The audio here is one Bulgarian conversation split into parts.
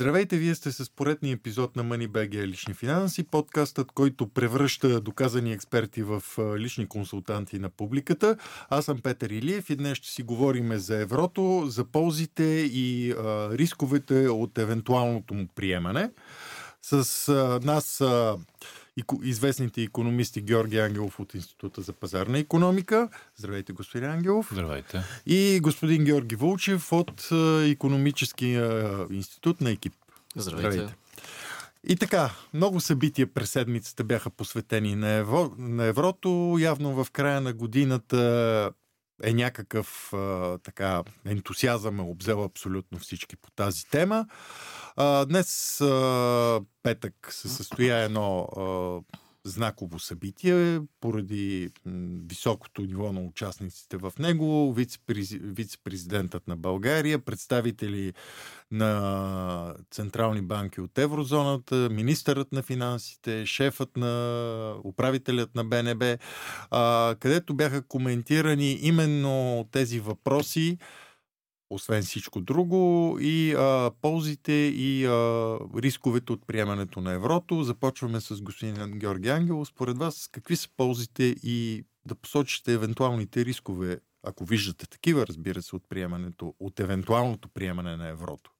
Здравейте, вие сте с поредния епизод на MoneyBG Лични финанси, подкастът, който превръща доказани експерти в лични консултанти на публиката. Аз съм Петър Илиев и днес ще си говорим за еврото, за ползите и а, рисковете от евентуалното му приемане. С а, нас а, известните економисти Георги Ангелов от Института за пазарна економика. Здравейте, господин Ангелов. Здравейте. И господин Георги Вълчев от Економическия институт на екип. Здравейте. Здравейте. И така, много събития през седмицата бяха посветени на, евро, на еврото. Явно в края на годината е някакъв а, така ентусиазъм е обзел абсолютно всички по тази тема. А, днес а, петък се състоя едно а, знаково събитие поради високото ниво на участниците в него, вице-президентът на България, представители на централни банки от еврозоната, министърът на финансите, шефът на управителят на БНБ, където бяха коментирани именно тези въпроси, освен всичко друго, и а, ползите и а, рисковете от приемането на еврото. Започваме с господин Георги Ангелов. Според вас, какви са ползите и да посочите евентуалните рискове, ако виждате такива, разбира се, от приемането, от евентуалното приемане на еврото?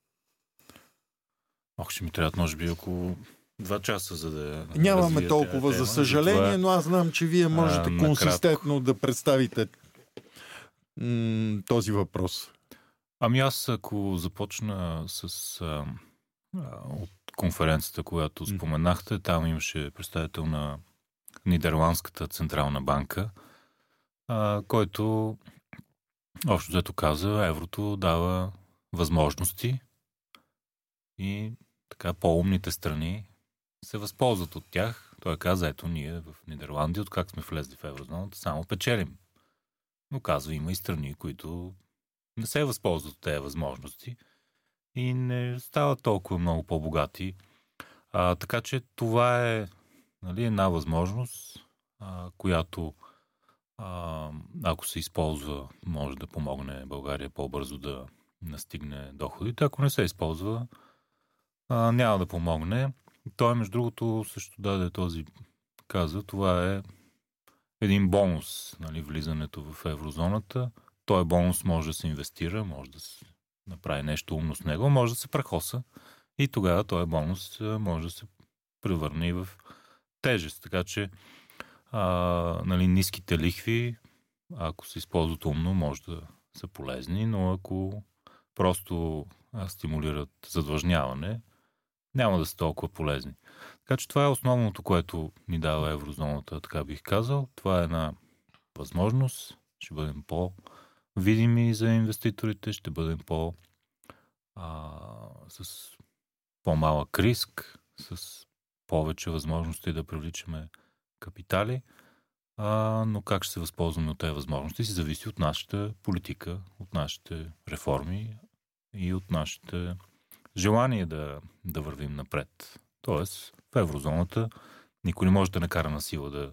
Ох, ще ми трябва, може би, около два часа, за да. Нямаме толкова, тема, за съжаление, това... но аз знам, че вие можете а, консистентно да представите м- този въпрос. Ами аз, ако започна с а, от конференцията, която споменахте, там имаше представител на Нидерландската централна банка, а, който общо взето каза, еврото дава възможности и така по-умните страни се възползват от тях. Той каза, ето ние в Нидерландия, от как сме влезли в еврозоната, само печелим. Но казва, има и страни, които не се възползват от тези възможности и не стават толкова много по-богати. А, така че това е нали, една възможност, а, която а, ако се използва, може да помогне България по-бързо да настигне доходите. Ако не се използва, а, няма да помогне. Той, между другото, също даде този каза, това е един бонус, нали, влизането в еврозоната – той бонус може да се инвестира, може да се направи нещо умно с него, може да се прахоса и тогава този бонус може да се превърне и в тежест. Така че а, нали, ниските лихви, ако се използват умно, може да са полезни, но ако просто стимулират задлъжняване, няма да са толкова полезни. Така че това е основното, което ни дава еврозоната, така бих казал. Това е една възможност, ще бъдем по- видими за инвеститорите, ще бъдем по а, с по-малък риск, с повече възможности да привличаме капитали, а, но как ще се възползваме от тези възможности си зависи от нашата политика, от нашите реформи и от нашите желание да, да вървим напред. Тоест, в еврозоната никой не може да накара на сила да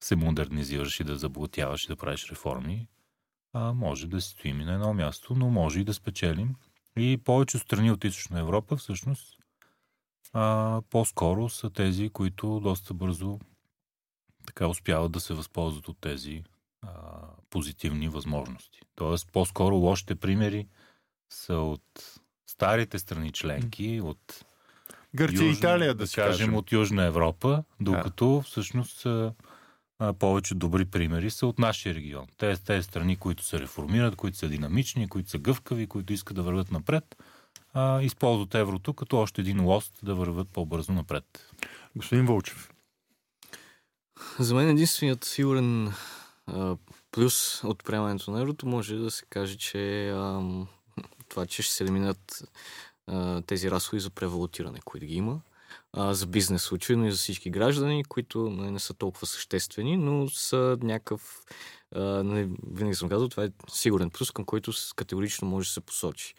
се модернизираш и да заблатяваш и да правиш реформи а, може да стоим и на едно място, но може и да спечелим. И повече страни от Източна Европа всъщност а, по-скоро са тези, които доста бързо така успяват да се възползват от тези а, позитивни възможности. Тоест, по-скоро лошите примери са от старите страни членки, от Гърция и Италия, да, да кажем, кажем, от Южна Европа, докато да. всъщност а, повече добри примери са от нашия регион. Те, тези страни, които се реформират, които са динамични, които са гъвкави, които искат да вървят напред, а, използват еврото като още един лост да върват по-бързо напред. Господин Вълчев. За мен единственият сигурен а, плюс от приемането на еврото може да се каже, че а, това, че ще се елиминат а, тези разходи за превалутиране, които ги има а, за бизнес случаи, но и за всички граждани, които не, нали, не са толкова съществени, но са някакъв, а, не, нали, винаги съм казал, това е сигурен плюс, към който категорично може да се посочи.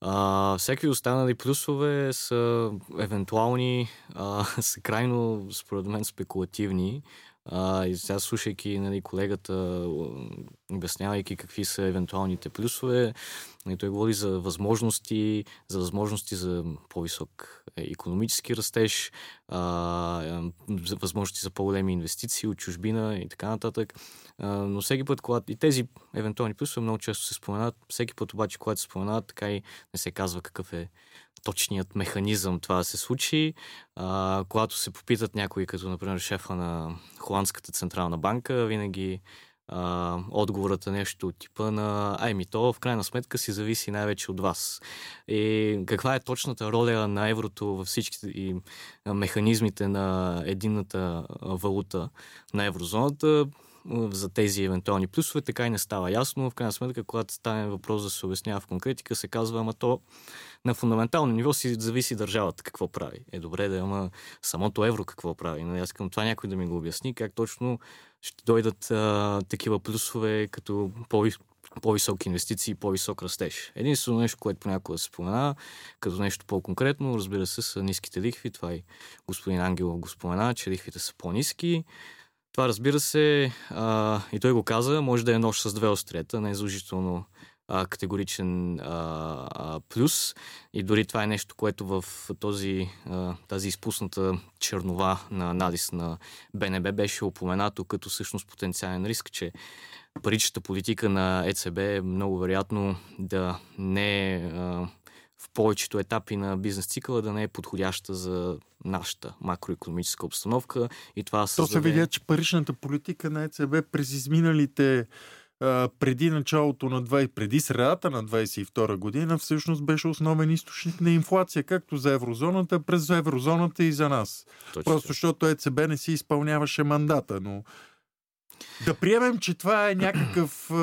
А, всеки останали плюсове са евентуални, а, са крайно, според мен, спекулативни. А, и сега слушайки нали, колегата, обяснявайки какви са евентуалните плюсове, И той говори за възможности, за възможности за по-висок економически растеж, а, за възможности за по-големи инвестиции от чужбина и така нататък. Но всеки път, когато и тези евентуални плюсове много често се споменават, всеки път обаче, когато се споменават, така и не се казва какъв е точният механизъм това да се случи. А, когато се попитат някои, като например шефа на Холандската централна банка, винаги а, отговорът е нещо от типа на ай ми то в крайна сметка си зависи най-вече от вас. И каква е точната роля на еврото във всички и механизмите на единната валута на еврозоната, за тези евентуални плюсове, така и не става ясно. В крайна сметка, когато стане въпрос да се обяснява в конкретика, се казва, ама то на фундаментално ниво си зависи държавата какво прави. Е добре да има самото евро какво прави. Но аз искам това някой да ми го обясни, как точно ще дойдат а, такива плюсове, като по по-високи инвестиции по-висок растеж. Единствено нещо, което понякога се спомена, като нещо по-конкретно, разбира се, са ниските лихви. Това и господин Ангелов го спомена, че лихвите са по-низки. Това, разбира се, а, и той го каза, може да е нож с две острията, не е задължително а, категоричен а, а, плюс. И дори това е нещо, което в този, а, тази изпусната чернова на анализ на БНБ беше упоменато като всъщност потенциален риск, че паричната политика на ЕЦБ е много вероятно да не е в повечето етапи на бизнес цикъла да не е подходяща за нашата макроекономическа обстановка. И това То се видя, че паричната политика на ЕЦБ през изминалите преди началото на 20, преди средата на 22 година всъщност беше основен източник на инфлация, както за еврозоната, през еврозоната и за нас. Точно. Просто защото ЕЦБ не си изпълняваше мандата, но да приемем, че това е някакъв е,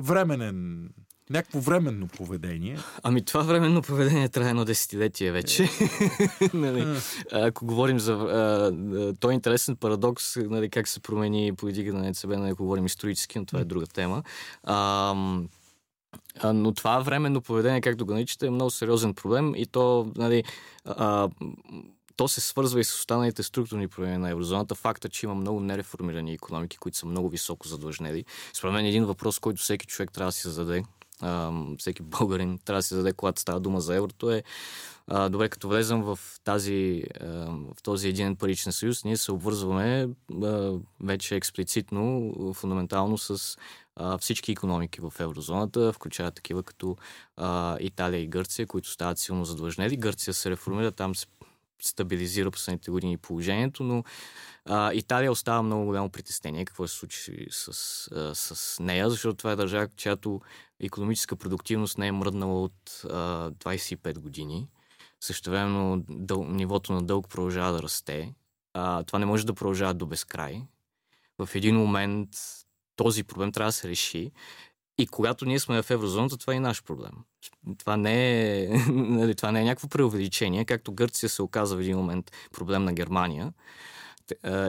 временен някакво временно поведение. Ами това временно поведение трае едно десетилетие вече. нали, ако говорим за... А, той е интересен парадокс, нали, как се промени политиката на ЕЦБ, нали, ако говорим исторически, но това е друга тема. А, но това временно поведение, както го наричате, е много сериозен проблем и то, нали, а, то се свързва и с останалите структурни проблеми на еврозоната. Факта, че има много нереформирани економики, които са много високо задлъжнели. Според мен един въпрос, който всеки човек трябва да си зададе, а, всеки българин трябва да се зададе, когато става дума за еврото, е а, добре, като влезем в, тази, а, в този един паричен съюз, ние се обвързваме а, вече експлицитно, фундаментално с а, всички економики в еврозоната, включая такива като а, Италия и Гърция, които стават силно задлъжнели. Гърция се реформира, там се стабилизира последните години положението, но а, Италия остава много голямо притеснение какво се случи с, а, с нея, защото това е държава, чиято економическа продуктивност не е мръднала от а, 25 години. Също време дъл, нивото на дълг продължава да расте. А, това не може да продължава до безкрай. В един момент този проблем трябва да се реши. И когато ние сме в еврозоната, това е и наш проблем. Това не е, нали, това не е някакво преувеличение, както Гърция се оказа в един момент проблем на Германия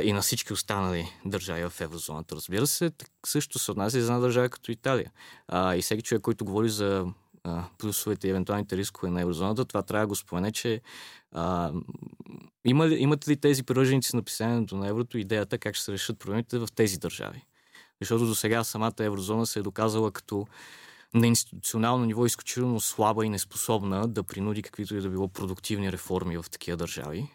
и на всички останали държави в еврозоната. Разбира се, също се отнася и за една държава като Италия. А, и всеки човек, който говори за а, плюсовете и евентуалните рискове на еврозоната, това трябва да го спомене, че а, има, имате ли тези привърженици на писанието на еврото идеята как ще се решат проблемите в тези държави? Защото до сега самата еврозона се е доказала като на институционално ниво изключително слаба и неспособна да принуди каквито и да било продуктивни реформи в такива държави.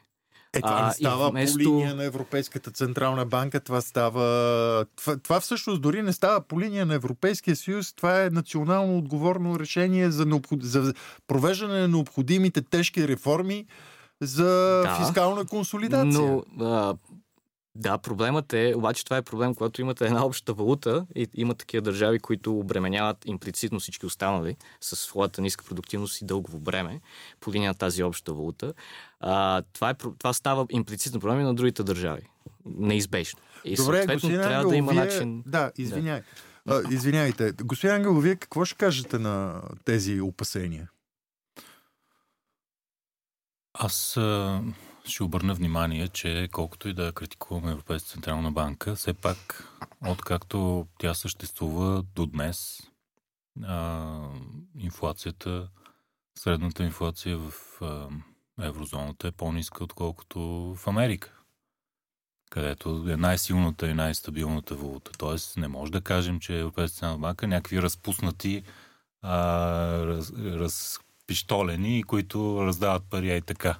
Е, това не става вместо... по линия на Европейската Централна банка, това става... Това, това всъщност дори не става по линия на Европейския съюз, това е национално отговорно решение за, необход... за провеждане на необходимите тежки реформи за да, фискална консолидация. Но а, да, проблемът е, обаче това е проблем, когато имате една обща валута и има такива държави, които обременяват имплицитно всички останали с своята ниска продуктивност и дългово бреме по линия на тази обща валута. А, това, е, това става имплицитно проблеми на другите държави. Неизбежно. И Добре, съответно трябва Ангел, да има вие... начин... Да, извиняй. Да. А, извиняйте. Господин Ангел, вие какво ще кажете на тези опасения? Аз ще обърна внимание, че колкото и да критикуваме Европейската централна банка, все пак, откакто тя съществува до днес, а, инфлацията, средната инфлация в а, еврозоната е по-ниска, отколкото в Америка, където е най-силната и най-стабилната валута. Тоест, не може да кажем, че Европейската централна банка някакви разпуснати а, раз, разпиштолени, които раздават пари и така.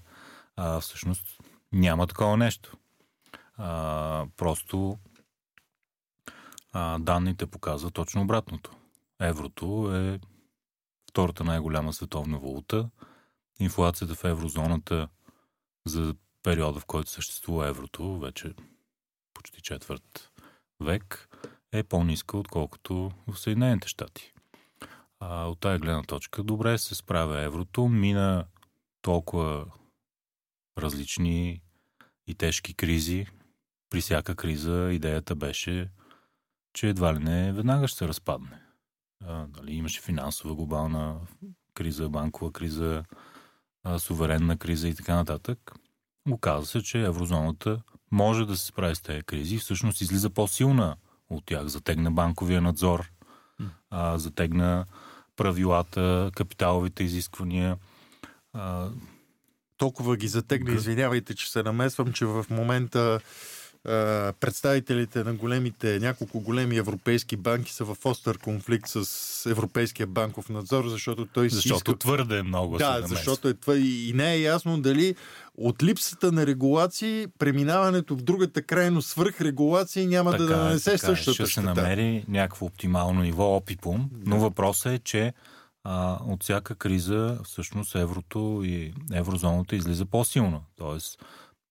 А, всъщност няма такова нещо. А, просто а, данните показват точно обратното. Еврото е втората най-голяма световна валута. Инфлацията в еврозоната за периода, в който съществува еврото, вече почти четвърт век, е по-ниска, отколкото в Съединените щати. А, от тази гледна точка добре се справя еврото. Мина толкова различни и тежки кризи. При всяка криза идеята беше, че едва ли не веднага ще се разпадне. А, дали имаше финансова глобална криза, банкова криза, а, суверенна криза и така нататък. Оказва се, че еврозоната може да се справи с тези кризи. Всъщност излиза по-силна от тях. Затегна банковия надзор, а, затегна правилата, капиталовите изисквания. А, Толкова ги затегна, извинявайте, че се намесвам, че в момента представителите на големите, няколко големи европейски банки са в остър конфликт с Европейския банков надзор, защото той Защото иска... твърде много Да, защото е това и не е ясно дали от липсата на регулации, преминаването в другата крайно свръхрегулации няма така, да нанесе така, същата ще се намери някакво оптимално ниво опипум, но въпросът е, че а, от всяка криза всъщност еврото и еврозоната излиза по-силно. Тоест,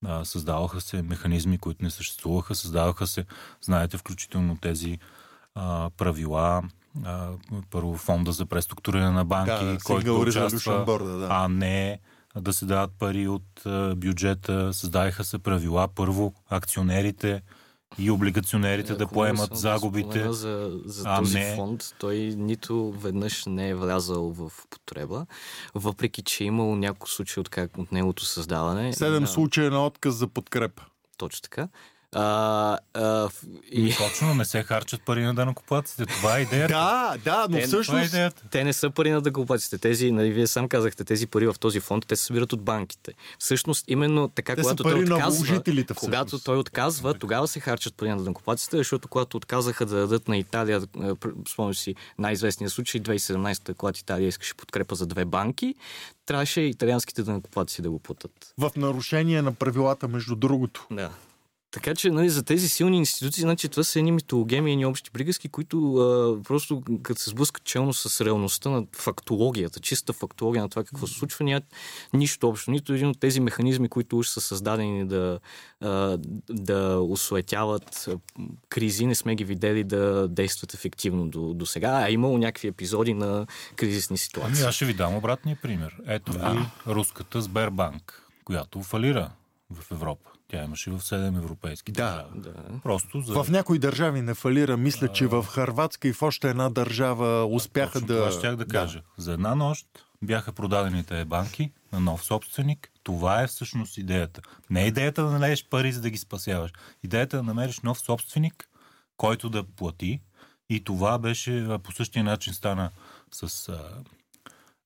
а, създаваха се механизми, които не съществуваха, създаваха се, знаете, включително тези а, правила, а, първо фонда за преструктуриране на банки, да, който участва, board, да. а не да се дават пари от а, бюджета. Създадаха се правила. Първо, акционерите и облигационерите да, да поемат да загубите. За, за а този не... фонд той нито веднъж не е влязал в потреба, въпреки че е имало няколко случаи от, как, от неговото създаване. Седем да. случая на отказ за подкрепа. Точно така. А, а, и... Точно не се харчат пари на данокопаците. Това е идеята. да, да, но те, всъщност... Е те не са пари на данокопаците. Тези, нали, вие сам казахте, тези пари в този фонд, те се събират от банките. Всъщност, именно така, те когато той отказва, когато той отказва, тогава се харчат пари на данокопаците, защото когато отказаха да дадат на Италия, спомням си най-известния случай, 2017 когато Италия искаше подкрепа за две банки, трябваше италианските данокопаци да го платят. В нарушение на правилата, между другото. Да. Така че нали, за тези силни институции, значи, това са едни митологеми, едни общи приказки, които а, просто като се сблъскат челно с реалността на фактологията, чиста фактология на това какво се случва, нямат нищо общо. Нито един от тези механизми, които уж са създадени да, а, да осуетяват кризи, не сме ги видели да действат ефективно до, до сега, а е имало някакви епизоди на кризисни ситуации. Ами аз ще ви дам обратния пример. Ето ви да. руската Сбербанк, която фалира в Европа. Тя имаше в 7 европейски да, държави. Да. Просто за... В някои държави не фалира. Мисля, а... че в Харватска и в още една държава успяха да... Това щях да кажа. Да. За една нощ бяха продадените банки на нов собственик. Това е всъщност идеята. Не е идеята да налееш пари, за да ги спасяваш. Идеята е да намериш нов собственик, който да плати. И това беше по същия начин стана с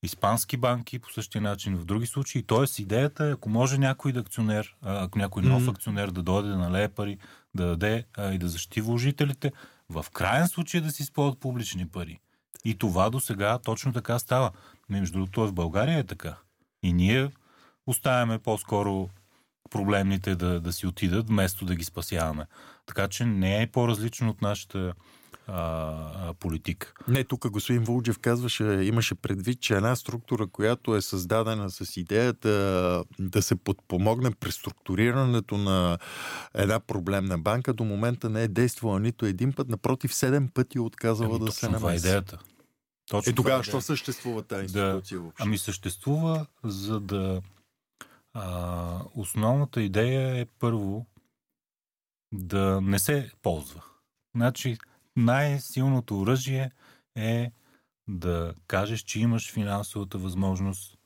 испански банки, по същия начин в други случаи. Тоест идеята е, ако може някой да акционер, ако някой нов mm-hmm. акционер да дойде да налее пари, да даде а, и да защити вложителите, в крайен случай да си използват публични пари. И това до сега точно така става. Между другото, в България е така. И ние оставяме по-скоро проблемните да, да си отидат, вместо да ги спасяваме. Така че не е по-различно от нашата а, политика. Не, тук господин Вълджев казваше, имаше предвид, че една структура, която е създадена с идеята да се подпомогне преструктурирането на една проблемна банка, до момента не е действала нито един път, напротив, седем пъти е отказала ами, да се намеси. Това е идеята. Точно е, тогава, що съществува тази институция да, въобще? Ами съществува, за да а, основната идея е първо да не се ползва. Значи, най-силното оръжие е да кажеш, че имаш финансовата възможност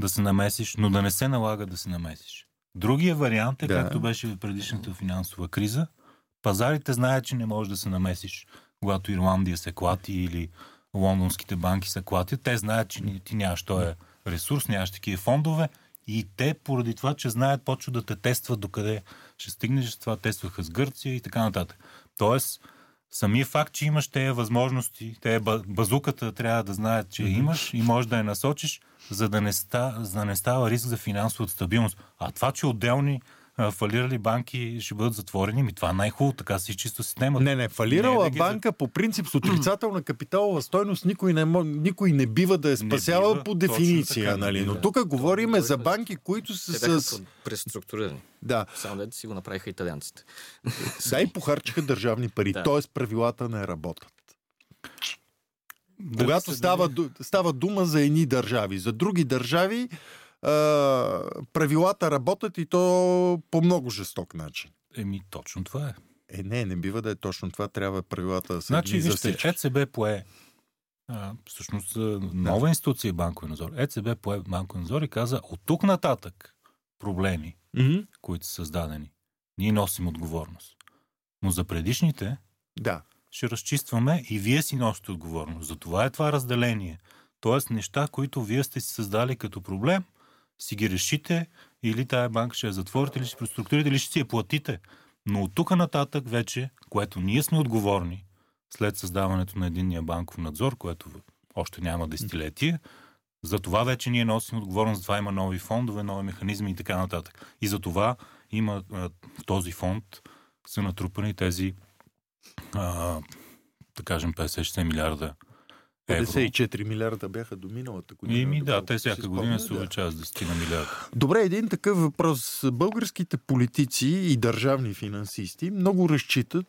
да се намесиш, но да не се налага да се намесиш. Другия вариант е, да. както беше в предишната финансова криза, пазарите знаят, че не можеш да се намесиш, когато Ирландия се клати или лондонските банки се клатят. Те знаят, че ти нямаш този ресурс, нямаш такива фондове и те, поради това, че знаят, почват да те тестват докъде ще стигнеш. Това тестваха с Гърция и така нататък. Тоест, самия факт, че имаш тези възможности, тези базуката трябва да знаят, че mm-hmm. имаш и можеш да я насочиш, за да, не ста, за да не става риск за финансова стабилност. А това, че отделни фалирали банки ще бъдат затворени, ми това е най-хубаво, така си чисто системата. Не, не, фалирала не е да банка за... по принцип с отрицателна капиталова стойност никой не, никой не бива да е спасява бива, по дефиниция, така, нали? Но тук говориме за банки, които са с... преструктурирани. Да. Само да си го направиха италианците. Да, и похарчиха държавни пари. да. Тоест правилата не работят. Да Когато става, става дума за едни държави, за други държави, правилата работят и то по много жесток начин. Еми, точно това е. Е, не, не бива да е точно това. Трябва правилата да се Значи, вижте, ЕЦБ пое а, всъщност нова да. институция банкови надзор. ЕЦБ пое банкови надзор и каза от тук нататък проблеми, mm-hmm. които са създадени. Ние носим отговорност. Но за предишните да. ще разчистваме и вие си носите отговорност. За това е това разделение. Тоест неща, които вие сте си създали като проблем – си ги решите, или тая банка ще я затворите, или ще преструктурите, или ще си я платите. Но от тук нататък вече, което ние сме отговорни, след създаването на единния банков надзор, което още няма десетилетие, за това вече ние носим отговорност, това има нови фондове, нови механизми и така нататък. И за това има в този фонд са натрупани тези, а, да кажем, 50-60 милиарда 54 милиарда бяха до миналата година. Ими да, те всяка година се увеличават с 10 на милиарда. Добре, един такъв въпрос. Българските политици и държавни финансисти много разчитат,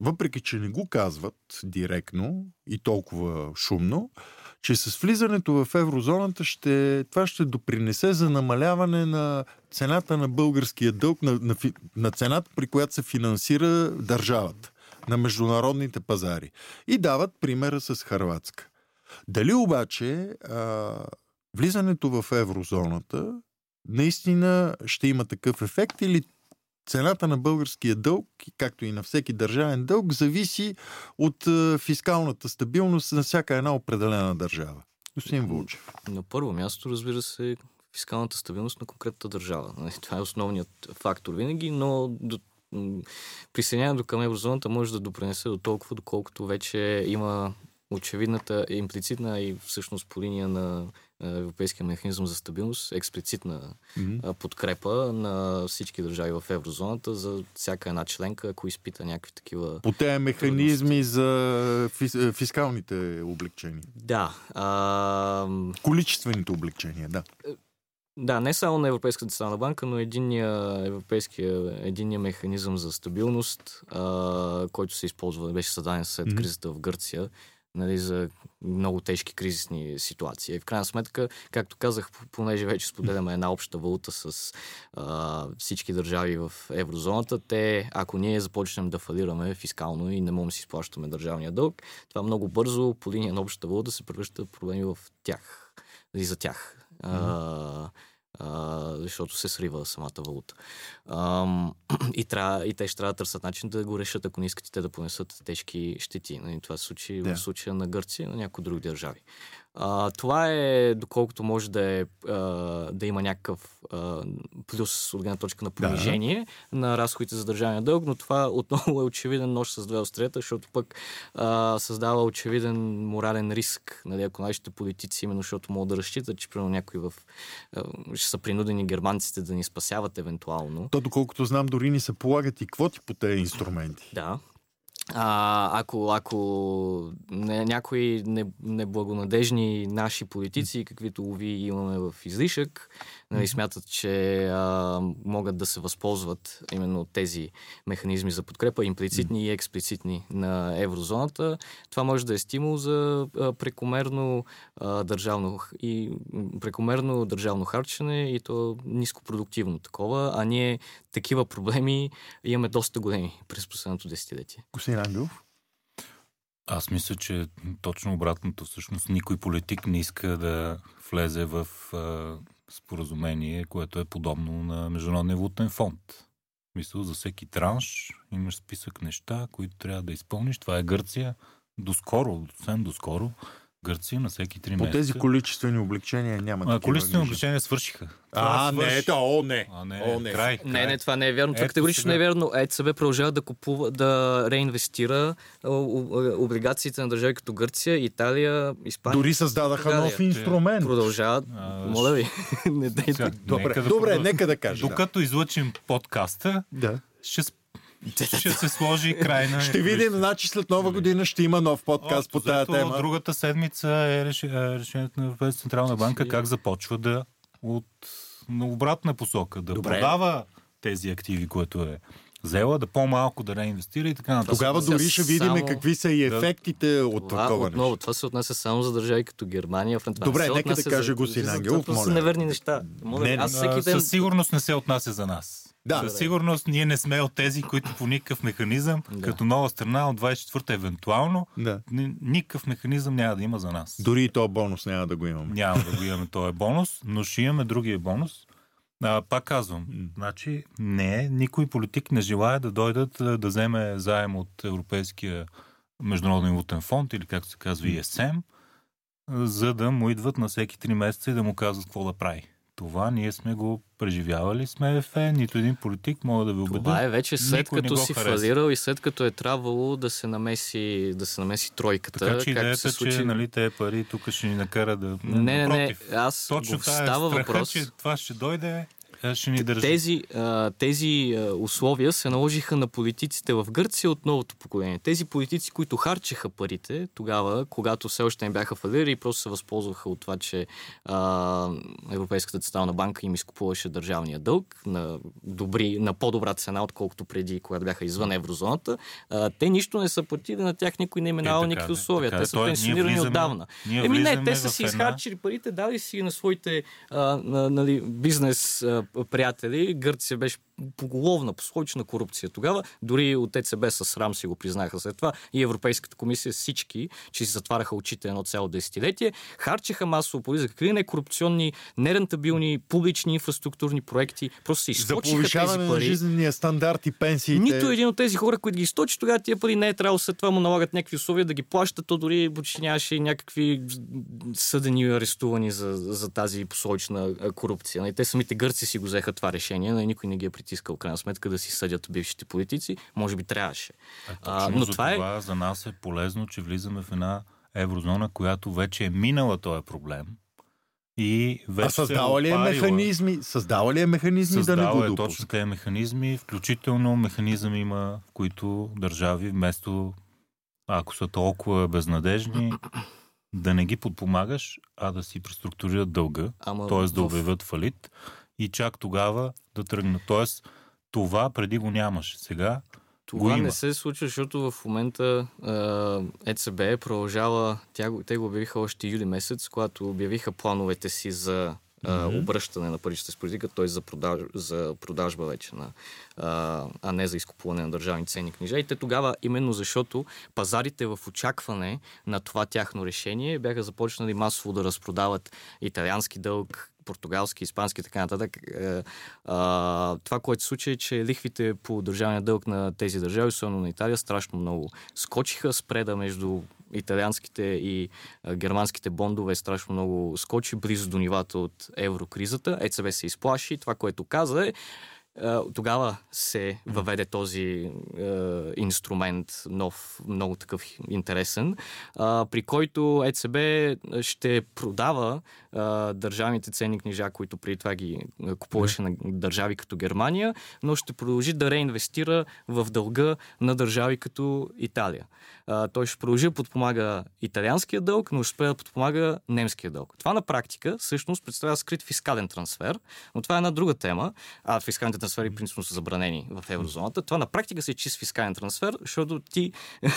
въпреки че не го казват директно и толкова шумно, че с влизането в еврозоната ще, това ще допринесе за намаляване на цената на българския дълг, на, на, на цената, при която се финансира държавата на международните пазари. И дават примера с Харватска. Дали обаче а, влизането в еврозоната наистина ще има такъв ефект или цената на българския дълг, както и на всеки държавен дълг, зависи от фискалната стабилност на всяка една определена държава? Господин Вълчев. На първо място, разбира се, фискалната стабилност на конкретната държава. Нали, това е основният фактор винаги, но до присъединяването към еврозоната може да допринесе до толкова, доколкото вече има очевидната, имплицитна и всъщност по линия на Европейския механизъм за стабилност, експлицитна mm-hmm. подкрепа на всички държави в еврозоната за всяка една членка, ако изпита някакви такива. По тези механизми за фискалните облегчения. Да. А... Количествените облегчения, да. Да, не само на Европейската централна банка, но единния, европейския, единния механизъм за стабилност, а, който се използва, беше създаден след mm-hmm. кризата в Гърция, нали, за много тежки кризисни ситуации. И в крайна сметка, както казах, понеже вече споделяме една обща валута с а, всички държави в еврозоната, те, ако ние започнем да фалираме фискално и не можем да си изплащаме държавния дълг, това много бързо по линия на общата валута се превръща проблеми в тях и нали, за тях а, а, защото се срива самата валута. А, и, трябва, и те ще трябва да търсят начин да го решат, ако не искат те да понесат тежки щети. Нали, това се случи yeah. в случая на Гърция и на някои други държави. А, това е, доколкото може да, е, а, да има някакъв а, плюс от гледна точка на понижение да. на разходите за държавния дълг, но това отново е очевиден нож с две острията, защото пък а, създава очевиден морален риск, нали, ако нашите политици, именно защото могат да разчитат, че примерно някои в, а, ще са принудени германците да ни спасяват евентуално. То, доколкото знам, дори ни се полагат и квоти по тези инструменти. Да, а, ако, ако не, някои неблагонадежни наши политици, каквито уви имаме в излишък, нали, смятат, че а, могат да се възползват именно от тези механизми за подкрепа, имплицитни и експлицитни на еврозоната, това може да е стимул за а, прекомерно а, държавно и прекомерно държавно харчене и то нископродуктивно такова, а ние такива проблеми имаме доста големи през последното десетилетие. Господин Ангелов? Аз мисля, че точно обратното. Всъщност никой политик не иска да влезе в а, споразумение, което е подобно на Международния валутен фонд. Мисля, за всеки транш имаш списък неща, които трябва да изпълниш. Това е Гърция. Доскоро, съвсем доскоро, Гърция на всеки 3 По месеца. тези количествени облегчения няма а, количествени грижи. облегчения свършиха. А, Това не, свърши. ето, о, не. А, не, О, не. край, Не, край. не, това не е вярно. Това категорично сега. не е вярно. ЕЦБ продължава да купува, да реинвестира а, облигациите на държави като Гърция, Италия, Испания. Дори създадаха Португалия. нов инструмент. Продължават. А, Моля ви, не дайте. Сега, Добре, нека да добре, нека да кажа. Докато излъчим подкаста, Да. да. ще, ще се сложи край на... Ще видим, значи след нова година ще има нов подкаст по Общо тази тема. Другата седмица е е решението на Европейската централна банка как започва да от на обратна посока, да Добре. продава тези активи, които е взела, да по-малко да реинвестира и така нататък. Тогава дори ще видим само- какви са и ефектите от Това, такова отново, нещо. това се отнася само за държави като Германия, Франция. Добре, нека да каже за- господин Ангелов, Това са моля. неверни неща. Моля, Не, аз всеки ден... Със сигурност не се отнася за нас. Да. Със сигурност ние не сме от тези, които по никакъв механизъм, Да. като нова страна от 24-та евентуално, Да. ни- никакъв механизъм няма да има за нас. Дори и то бонус няма да го имаме. Няма да го имаме този бонус, но ще имаме другия бонус. А, пак казвам, значи не, никой политик не желая да дойдат да вземе заем от Европейския международен валутен фонд или както се казва ESM, а, за да му идват на всеки 3 месеца и да му казват какво да прави. Това ние сме го преживявали с МФ, нито един политик мога да ви убедя. Това е вече след като си харесва. фалирал и след като е трябвало да се намеси, да се намеси тройката. Така че идеята, се случи... че нали, те пари тук ще ни накара да... Не, не, не, аз Точно го е става страха, въпрос. че това ще дойде, ще ни държи. Тези, а, тези а, условия се наложиха на политиците в Гърция от новото поколение. Тези политици, които харчеха парите тогава, когато все още не бяха фалирали и просто се възползваха от това, че а, Европейската централна банка им изкупуваше държавния дълг на, добри, на по-добра цена, отколкото преди, когато бяха извън еврозоната. А, те нищо не са платили, на тях никой не е минавал никакви условия. така е. те са Той- ние пенсионирани влизаме- отдавна. Еми не, те са си една- изхарчили парите, дали си на своите а, на, нали, бизнес а, приятели. Гърция беше поголовна, пословична корупция тогава. Дори от ЕЦБ с срам си го признаха след това. И Европейската комисия всички, че си затваряха очите едно цяло десетилетие, харчеха масово пари за какви не корупционни, нерентабилни, публични инфраструктурни проекти. Просто се За източиха повишаване тези на пари. жизнения стандарт и пенсиите. Нито един от тези хора, които ги източи, тогава тия пари не е трябвало след това му налагат някакви условия да ги плащат, то дори почти нямаше и някакви съдени и арестувани за, за тази посолична а, корупция. И те самите гърци си го взеха това решение, но никой не ги е притискал, в крайна сметка, да си съдят бившите политици. Може би трябваше. А, А, но за това е- това за нас е полезно, че влизаме в една еврозона, която вече е минала този проблем. И вече А създава ли е се опарила. механизми? Създава ли е механизми да не Създава го е допуска? точно тези механизми, включително механизъм има, в които държави вместо, ако са толкова безнадежни, да не ги подпомагаш, а да си преструктурират дълга, Ама т.е. да обявят фалит и чак тогава да тръгнат. Т.е. това преди го нямаше. Сега Това не се случва, защото в момента а, ЕЦБ продължава, тя, го- те го обявиха още юли месец, когато обявиха плановете си за Мгм. обръщане на паричната с политика, т.е. За, продаж, за продажба вече, на, а, а не за изкупуване на държавни ценни книжа. И те тогава, именно защото пазарите в очакване на това тяхно решение бяха започнали масово да разпродават италиански дълг, португалски, испански и така нататък. Е, а, това, което се случи е, че лихвите по държавния дълг на тези държави, особено на Италия, страшно много скочиха. Спреда между италианските и германските бондове страшно много скочи, близо до нивата от еврокризата. ЕЦБ се изплаши. Това, което каза е, тогава се въведе този е, инструмент, нов, много такъв интересен, а, при който ЕЦБ ще продава а, държавните ценни книжа, които преди това ги а, купуваше на държави като Германия, но ще продължи да реинвестира в дълга на държави като Италия. А, той ще продължи да подпомага италианския дълг, но ще спре да подпомага немския дълг. Това на практика всъщност представлява скрит фискален трансфер, но това е една друга тема. А фискалните трансфери принципно са забранени в еврозоната. Това на практика се е чист фискален трансфер, защото ти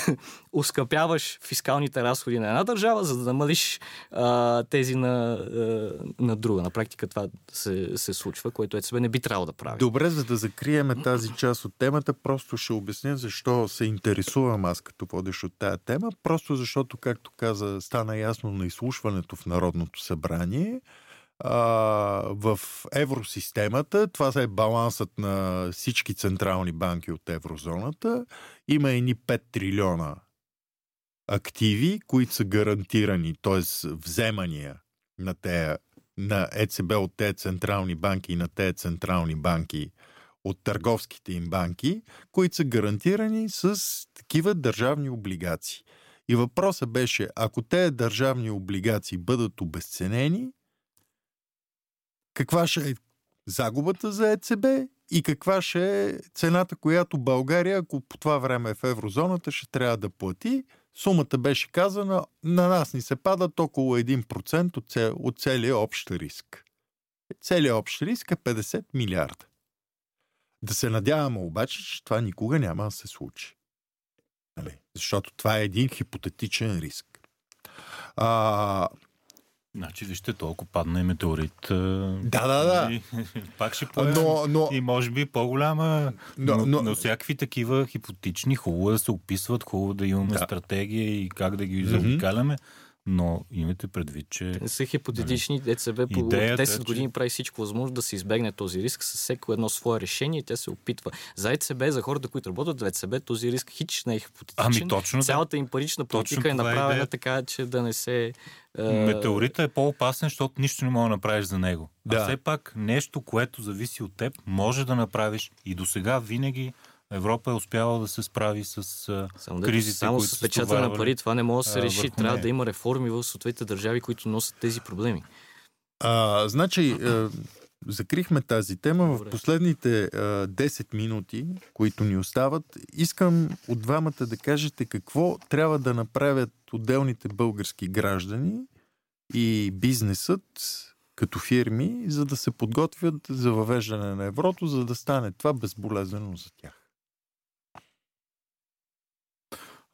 ускъпяваш фискалните разходи на една държава, за да намалиш а, тези на, а, на друга. На практика това се, се случва, което ЕЦБ не би трябвало да прави. Добре, за да закриеме тази част от темата, просто ще обясня защо се интересувам аз като водещ от тая тема. Просто защото, както каза, стана ясно на изслушването в Народното събрание, в евросистемата, това е балансът на всички централни банки от еврозоната, има едни 5 трилиона активи, които са гарантирани, т.е. вземания на, те, на ЕЦБ от тези централни банки и на тези централни банки от търговските им банки, които са гарантирани с такива държавни облигации. И въпросът беше, ако тези държавни облигации бъдат обесценени, каква ще е загубата за ЕЦБ и каква ще е цената, която България, ако по това време е в еврозоната, ще трябва да плати. Сумата беше казана, на нас ни се падат около 1% от, цел, от целия общ риск. Целият общ риск е 50 милиарда. Да се надяваме обаче, че това никога няма да се случи. Нали? Защото това е един хипотетичен риск. А, Значи, вижте, толкова падна и метеорит. Да, да, да. И, пак ще поем. Но, но, И може би по-голяма. Но- Но, но- но, всякакви такива хипотични, хубаво е да се описват, хубаво да имаме Да. стратегия и как да ги заобикаляме, но имайте предвид, че Не са хипотетични. ЕЦБ по Идеята е, 10 че- години прави всичко възможно да се избегне този риск с всеко едно свое решение. Тя се опитва. За ЕЦБ, за хората, които работят в ЕЦБ, този риск хич не е хипотетичен. Ами точно. Цялата им парична политика е е направена идеята. така, че да не се... е, метеорита е по-опасен, защото нищо не мога да направиш за него. Да. А все пак нещо, което зависи от теб, може да направиш и до сега винаги Европа е успяла да се справи с а, Само, кризите, само които с печата на пари това не може да се реши. Трябва нея. да има реформи в съответните държави, които носят тези проблеми. а, значи, а, закрихме тази тема. В Добре. последните а, 10 минути, които ни остават, искам от двамата да кажете какво трябва да направят отделните български граждани и бизнесът като фирми, за да се подготвят за въвеждане на еврото, за да стане това безболезнено за тях.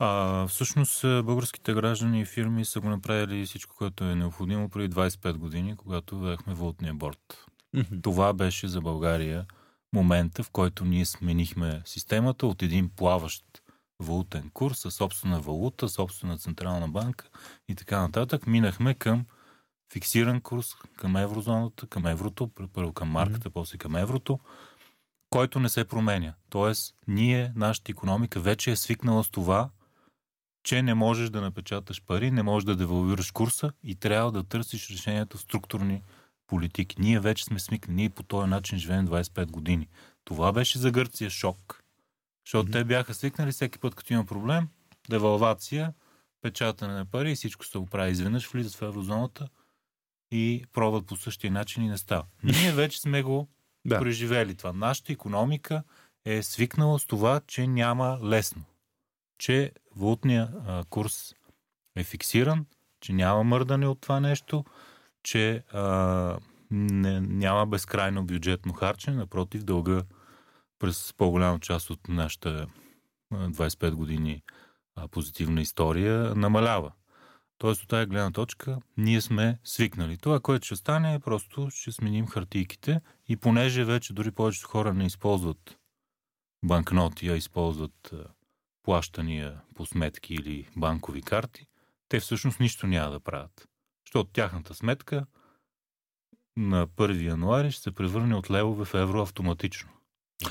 А, всъщност а, българските граждани и фирми са го направили всичко, което е необходимо преди 25 години, когато въвехме валутния борт. Това беше за България момента, в който ние сменихме системата от един плаващ валутен курс със собствена валута, собствена централна банка и така нататък. Минахме към фиксиран курс към еврозоната, към еврото, първо към марката, после към еврото, който не се променя. Тоест, ние, нашата економика вече е свикнала с това, че не можеш да напечаташ пари, не можеш да девалвираш курса и трябва да търсиш решението в структурни политики. Ние вече сме свикнали. Ние по този начин живеем 25 години. Това беше за Гърция шок. Защото Мгм. те бяха свикнали всеки път, като има проблем, девалвация, печатане на пари и всичко се оправи. Изведнъж влизат в еврозоната и пробват по същия начин и не става. Ние вече сме го Да. преживели това. Нашата економика е свикнала с това, че няма лесно. Че валутния а, курс е фиксиран, че няма мърдане от това нещо, че а, не, няма безкрайно бюджетно харчене, напротив, дълга през по-голяма част от нашата а, 25 години а, позитивна история намалява. Тоест от тази гледна точка ние сме свикнали. Това, което ще стане е просто ще сменим хартийките и понеже вече дори повечето хора не използват банкноти, а използват плащания по сметки или банкови карти, те всъщност нищо няма да правят. Защото тяхната сметка на 1 януари ще се превърне от левове в евро автоматично.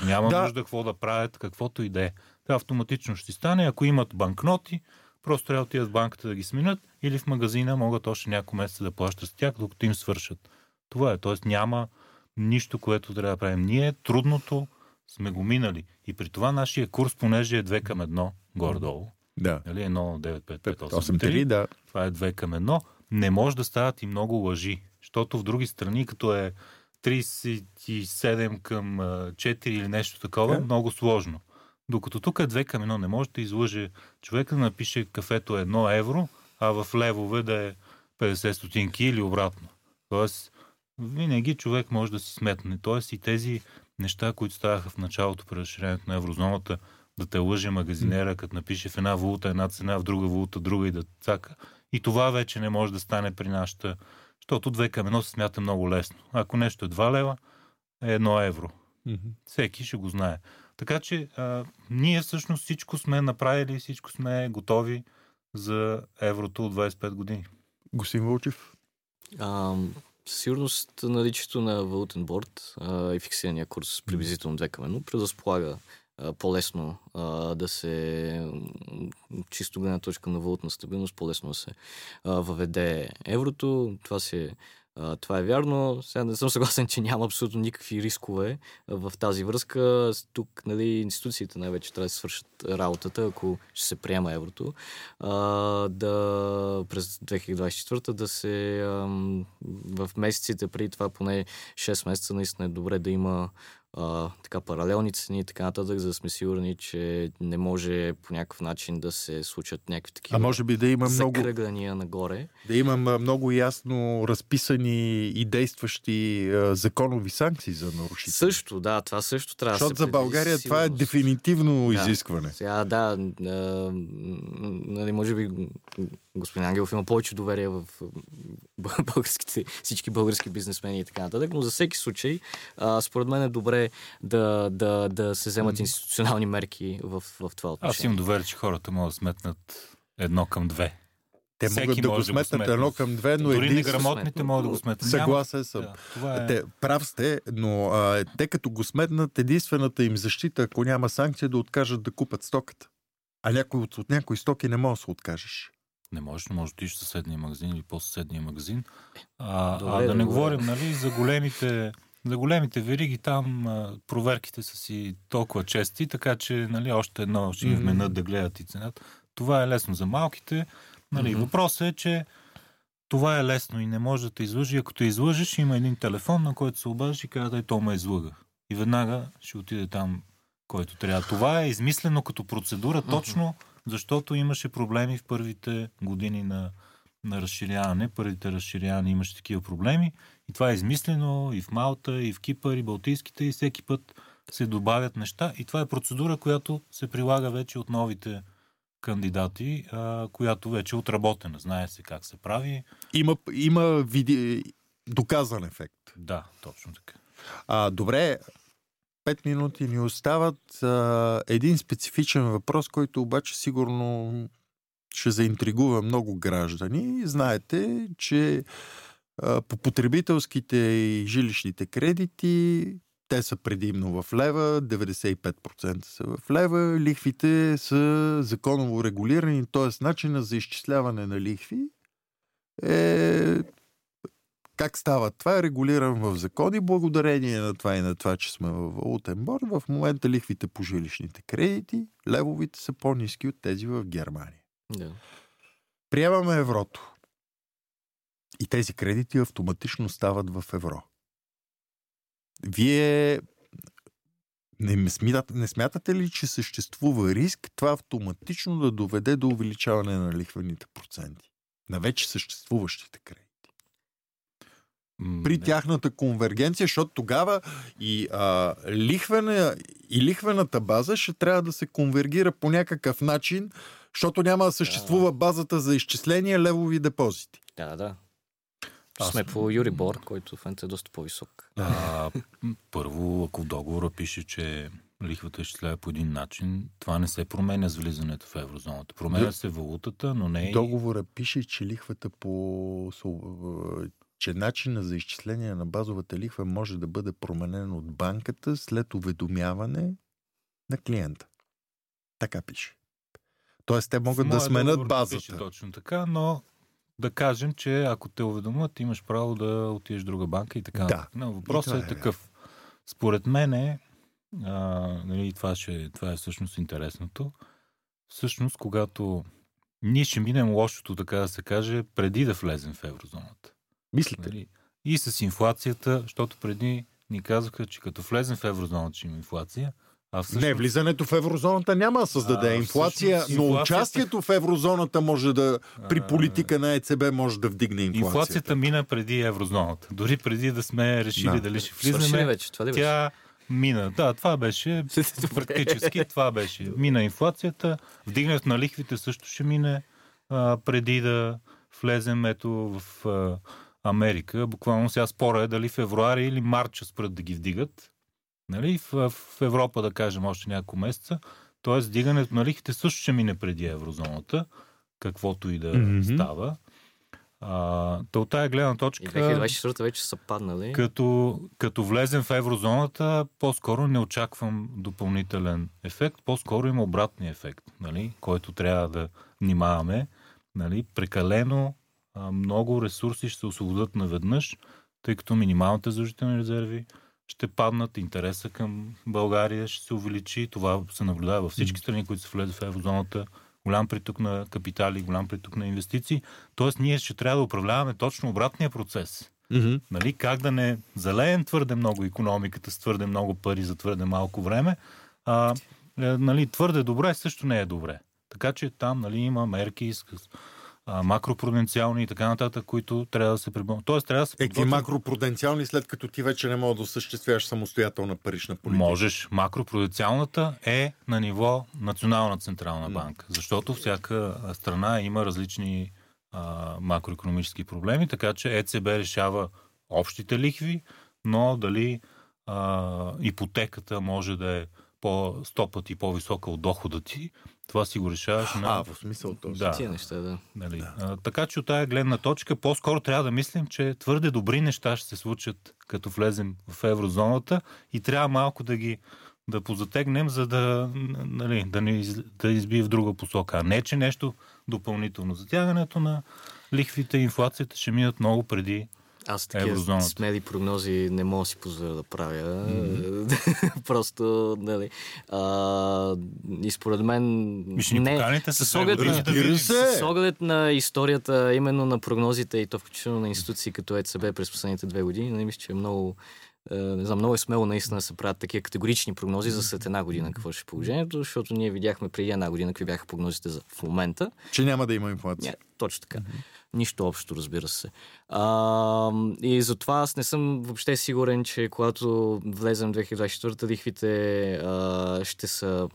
Няма Да. да. нужда какво да правят, каквото и да е. Това автоматично ще стане. Ако имат банкноти, просто трябва да отидат в банката да ги сменят или в магазина могат още няколко месеца да плащат с тях, докато им свършат. Това е. Тоест няма нищо, което трябва да правим. Ние трудното сме го минали. И при това нашия курс, понеже е 2 към 1, горе-долу, Да. нали, 1, 9, 5, 5, 8, 8 3, да. това е 2 към 1, не може да стават и много лъжи. Защото в други страни, като е 37 към а, 4 или нещо такова, Така. много сложно. Докато тук е 2 към 1, не може да излъже човека да напише кафето е 1 евро, а в левове да е 50 стотинки или обратно. Тоест, винаги човек може да си сметне. Тоест и тези неща, които ставаха в началото при разширението на еврозоната, да те лъже магазинера, като напише в една валута една цена, в друга валута друга и да цака. И това вече не може да стане при нашата, защото 2 към 1 се смята много лесно. Ако нещо е 2 лева, е 1 евро. Мгм. Всеки ще го знае. Така че а, ние всъщност всичко сме направили, всичко сме готови за еврото от 25 години. Госин Вълчев. А, със сигурност наличието на валутен борт а, и фиксирания курс приблизително 2 към 1 предразполага а, по-лесно а, да се, чисто гледна точка на валутна стабилност, по-лесно да се а, въведе еврото. Това се това е вярно. Сега не съм съгласен, че няма абсолютно никакви рискове в тази връзка. Тук нали, институциите най-вече трябва да свършат работата, ако ще се приема еврото. А, да през 2024 да се а, в месеците преди това поне 6 месеца наистина е добре да има а, така паралелни цени и така нататък, за да сме сигурни, че не може по някакъв начин да се случат някакви такива а може би да има много нагоре. Да има много ясно разписани и действащи а, законови санкции за нарушители. Също, да, това също трябва Защото да се за България сигурност. това е дефинитивно да. изискване. Сега, да, а, нали, може би господин Ангелов има повече доверие в българските, всички български бизнесмени и така нататък, но за всеки случай, а, според мен е добре да, да, да се вземат институционални мерки в, в това отношение. Аз имам доверие, че хората могат да сметнат едно към две. Те Всеки могат да го сметнат да едно към две, но Дори един... неграмотните могат да го сметнат. Съгласен съм. Да, е... те, прав сте, но а, те като го сметнат, единствената им защита, ако няма санкция, да откажат да купат стоката. А някой от, от някои стоки не може да се откажеш. Не можеш, не можеш да отидеш в съседния магазин или по-съседния магазин. А, Добре, а да, да не говорим нали, за големите за големите вериги там а, проверките са си толкова чести, така че нали, още едно ще ги вменят да гледат и цената. Това е лесно за малките. Нали, mm-hmm. Въпросът е, че това е лесно и не може да те излъжи. Ако те излъжеш, има един телефон, на който се обаждаш и казва, дай то ме излъга. И веднага ще отиде там, който трябва. Това е измислено като процедура точно, защото имаше проблеми в първите години на, на разширяване. Първите разширяване имаше такива проблеми. И това е измислено и в Малта, и в Кипър, и Балтийските, и всеки път се добавят неща. И това е процедура, която се прилага вече от новите кандидати, а, която вече е отработена. Знае се как се прави. Има, има види... доказан ефект. Да, точно така. А, добре, пет минути ни остават. А, един специфичен въпрос, който обаче сигурно ще заинтригува много граждани. Знаете, че по потребителските и жилищните кредити те са предимно в лева, 95% са в лева, лихвите са законово регулирани, т.е. начина за изчисляване на лихви е как става? Това е регулиран в закони, благодарение на това и на това, че сме в валутен бор. В момента лихвите по жилищните кредити, левовите са по-низки от тези в Германия. Да. Приемаме еврото. И тези кредити автоматично стават в евро. Вие не смятате, не смятате ли, че съществува риск това автоматично да доведе до увеличаване на лихвените проценти на вече съществуващите кредити? при тяхната конвергенция, защото тогава и, а, лихвена, и лихвената база ще трябва да се конвергира по някакъв начин, защото няма да съществува базата за изчисление левови депозити. Да, да. Аз... Сме по Юрибор, който в момента е доста по-висок. А, първо, ако в договора пише, че лихвата ще изчислява по един начин, това не се променя с влизането в еврозоната. Променя се валутата, но не и... Договора пише, че лихвата по че начина за изчисление на базовата лихва може да бъде променен от банката след уведомяване на клиента. Така пише. Тоест, те могат да сменят базата. Пише точно така, но да кажем, че ако те уведомят, имаш право да отидеш в друга банка и така. Да. Но въпросът е, е такъв. Според мен е, а, нали, това, ще, това е всъщност интересното. Всъщност, когато ние ще минем лошото, така да се каже, преди да влезем в еврозоната. Мислите ли? Нали? И с инфлацията, защото преди ни казаха, че като влезем в еврозоната, ще има инфлация. А всъщност... Не, влизането в еврозоната няма да създаде а, инфлация, всъщност, но инфлацията... участието в еврозоната може да, при политика на ЕЦБ може да вдигне инфлацията. Инфлацията мина преди еврозоната. Дори преди да сме решили да. дали ще влизаме. вече, това ли беше? Тя мина. Да, това беше практически. това беше. Мина инфлацията. Вдигнането на лихвите също ще мине а, преди да влезем ето в а, Америка. Буквално сега спора е дали февруари или март ще спрат да ги вдигат. Нали? В, в Европа, да кажем, още няколко месеца. Тоест, дигането на лихите също ще мине преди еврозоната, каквото и да mm-hmm. става. А, то от тая гледна И точка, 2024 вече са паднали. като, като влезем в еврозоната, по-скоро не очаквам допълнителен ефект, по-скоро има обратния ефект, нали, който трябва да внимаваме. Нали, прекалено а, много ресурси ще се освободят наведнъж, тъй като минималните задължителни резерви ще паднат, интереса към България ще се увеличи. Това се наблюдава във всички страни, които са влезли в еврозоната. Голям приток на капитали, голям приток на инвестиции. Тоест, ние ще трябва да управляваме точно обратния процес. Mm-hmm. Нали, как да не залеем твърде много економиката с твърде много пари за твърде малко време. А, е, нали, твърде добре също не е добре. Така че там нали, има мерки с а, макропруденциални и така нататък, които трябва да се прибавят. Тоест трябва да се Е, подготвим- макропруденциални, след като ти вече не можеш да осъществяваш самостоятелна парична политика? Можеш. Макропруденциалната е на ниво Национална централна банка, защото всяка страна има различни а, макроекономически проблеми, така че ЕЦБ решава общите лихви, но дали а, ипотеката може да е по 100 пъти по-висока от дохода ти, това си го решаваш на... А, в смисъл този. Да. Тия неща, да. Нали? Да. А, така че от тая гледна точка по-скоро трябва да мислим, че твърде добри неща ще се случат като влезем в еврозоната и трябва малко да ги да позатегнем, за да, нали, да, не из, да изби в друга посока. А не, че нещо допълнително. Затягането на лихвите и инфлацията ще минат много преди Аз такива Еврозоната. смели прогнози не мога да си позволя да правя. Просто, нали. А, и според мен... Ми ще ни поканите с оглед, с оглед на историята, именно на прогнозите и то включително на институции като ЕЦБ през последните две години, не мисля, че е много е, не знам, много е смело наистина да се правят такива категорични прогнози за след една година какво ще е положението, защото ние видяхме преди една година какви бяха прогнозите за в момента. Че няма да има инфлация. Точно така. Нищо общо, разбира се. А, и затова аз не съм въобще сигурен, че когато влезем в 2024 лихвите а, ще са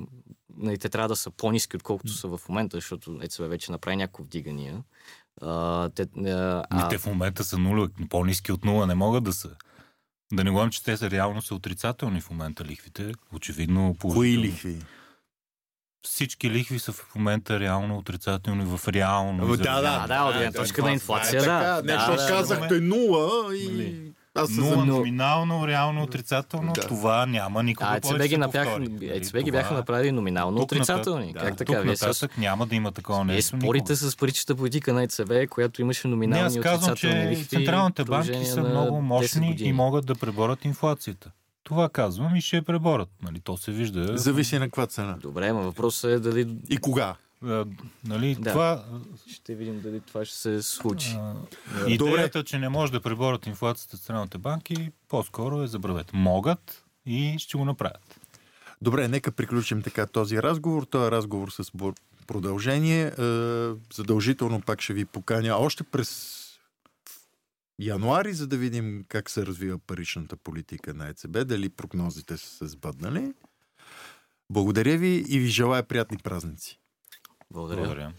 нали, те трябва да са по-низки, отколкото са в момента, защото ЕЦБ вече направи някакво вдигания. А, те, а, а, те в момента са нула, по-низки от нула не могат да са. Да не говорим, че те са реално са отрицателни в момента лихвите. Очевидно Кои положителни. лихви? Всички лихви са в момента реално отрицателни в реално. Да, да, да, да, от гледна точка на инфлация, Е, да. така, Да, нещо да, казахте нула и... Нали? Аз се Нула номинално, реално отрицателно, Да. това няма никога а, повече ги. Нали, ЕЦБ ги това бяха направили номинално тук нататък- отрицателни. да, как така? Тук Вие с нататък няма да има такова Вие нещо. спорите никога. с паричната политика на ЕЦБ, която имаше Не, номинални аз казвам, отрицателни че лихви. централните банки са много 10 мощни и могат да преборят инфлацията. Това казвам и ще я преборят. Нали, то се вижда. Зависи на каква цена. Добре, но въпросът е дали И кога? А, нали, Да. това ще видим дали това ще се случи. а, Добре. идеята, че не може да преборят инфлацията централните банки, по-скоро е забравете. Могат и ще го направят. Добре, нека приключим така този разговор. Този разговор с продължение. Е, задължително пак ще ви поканя още през януари, за да видим как се развива паричната политика на ЕЦБ, дали прогнозите са се сбъднали. Благодаря ви и ви желая приятни празници. Благодаря. Благодаря.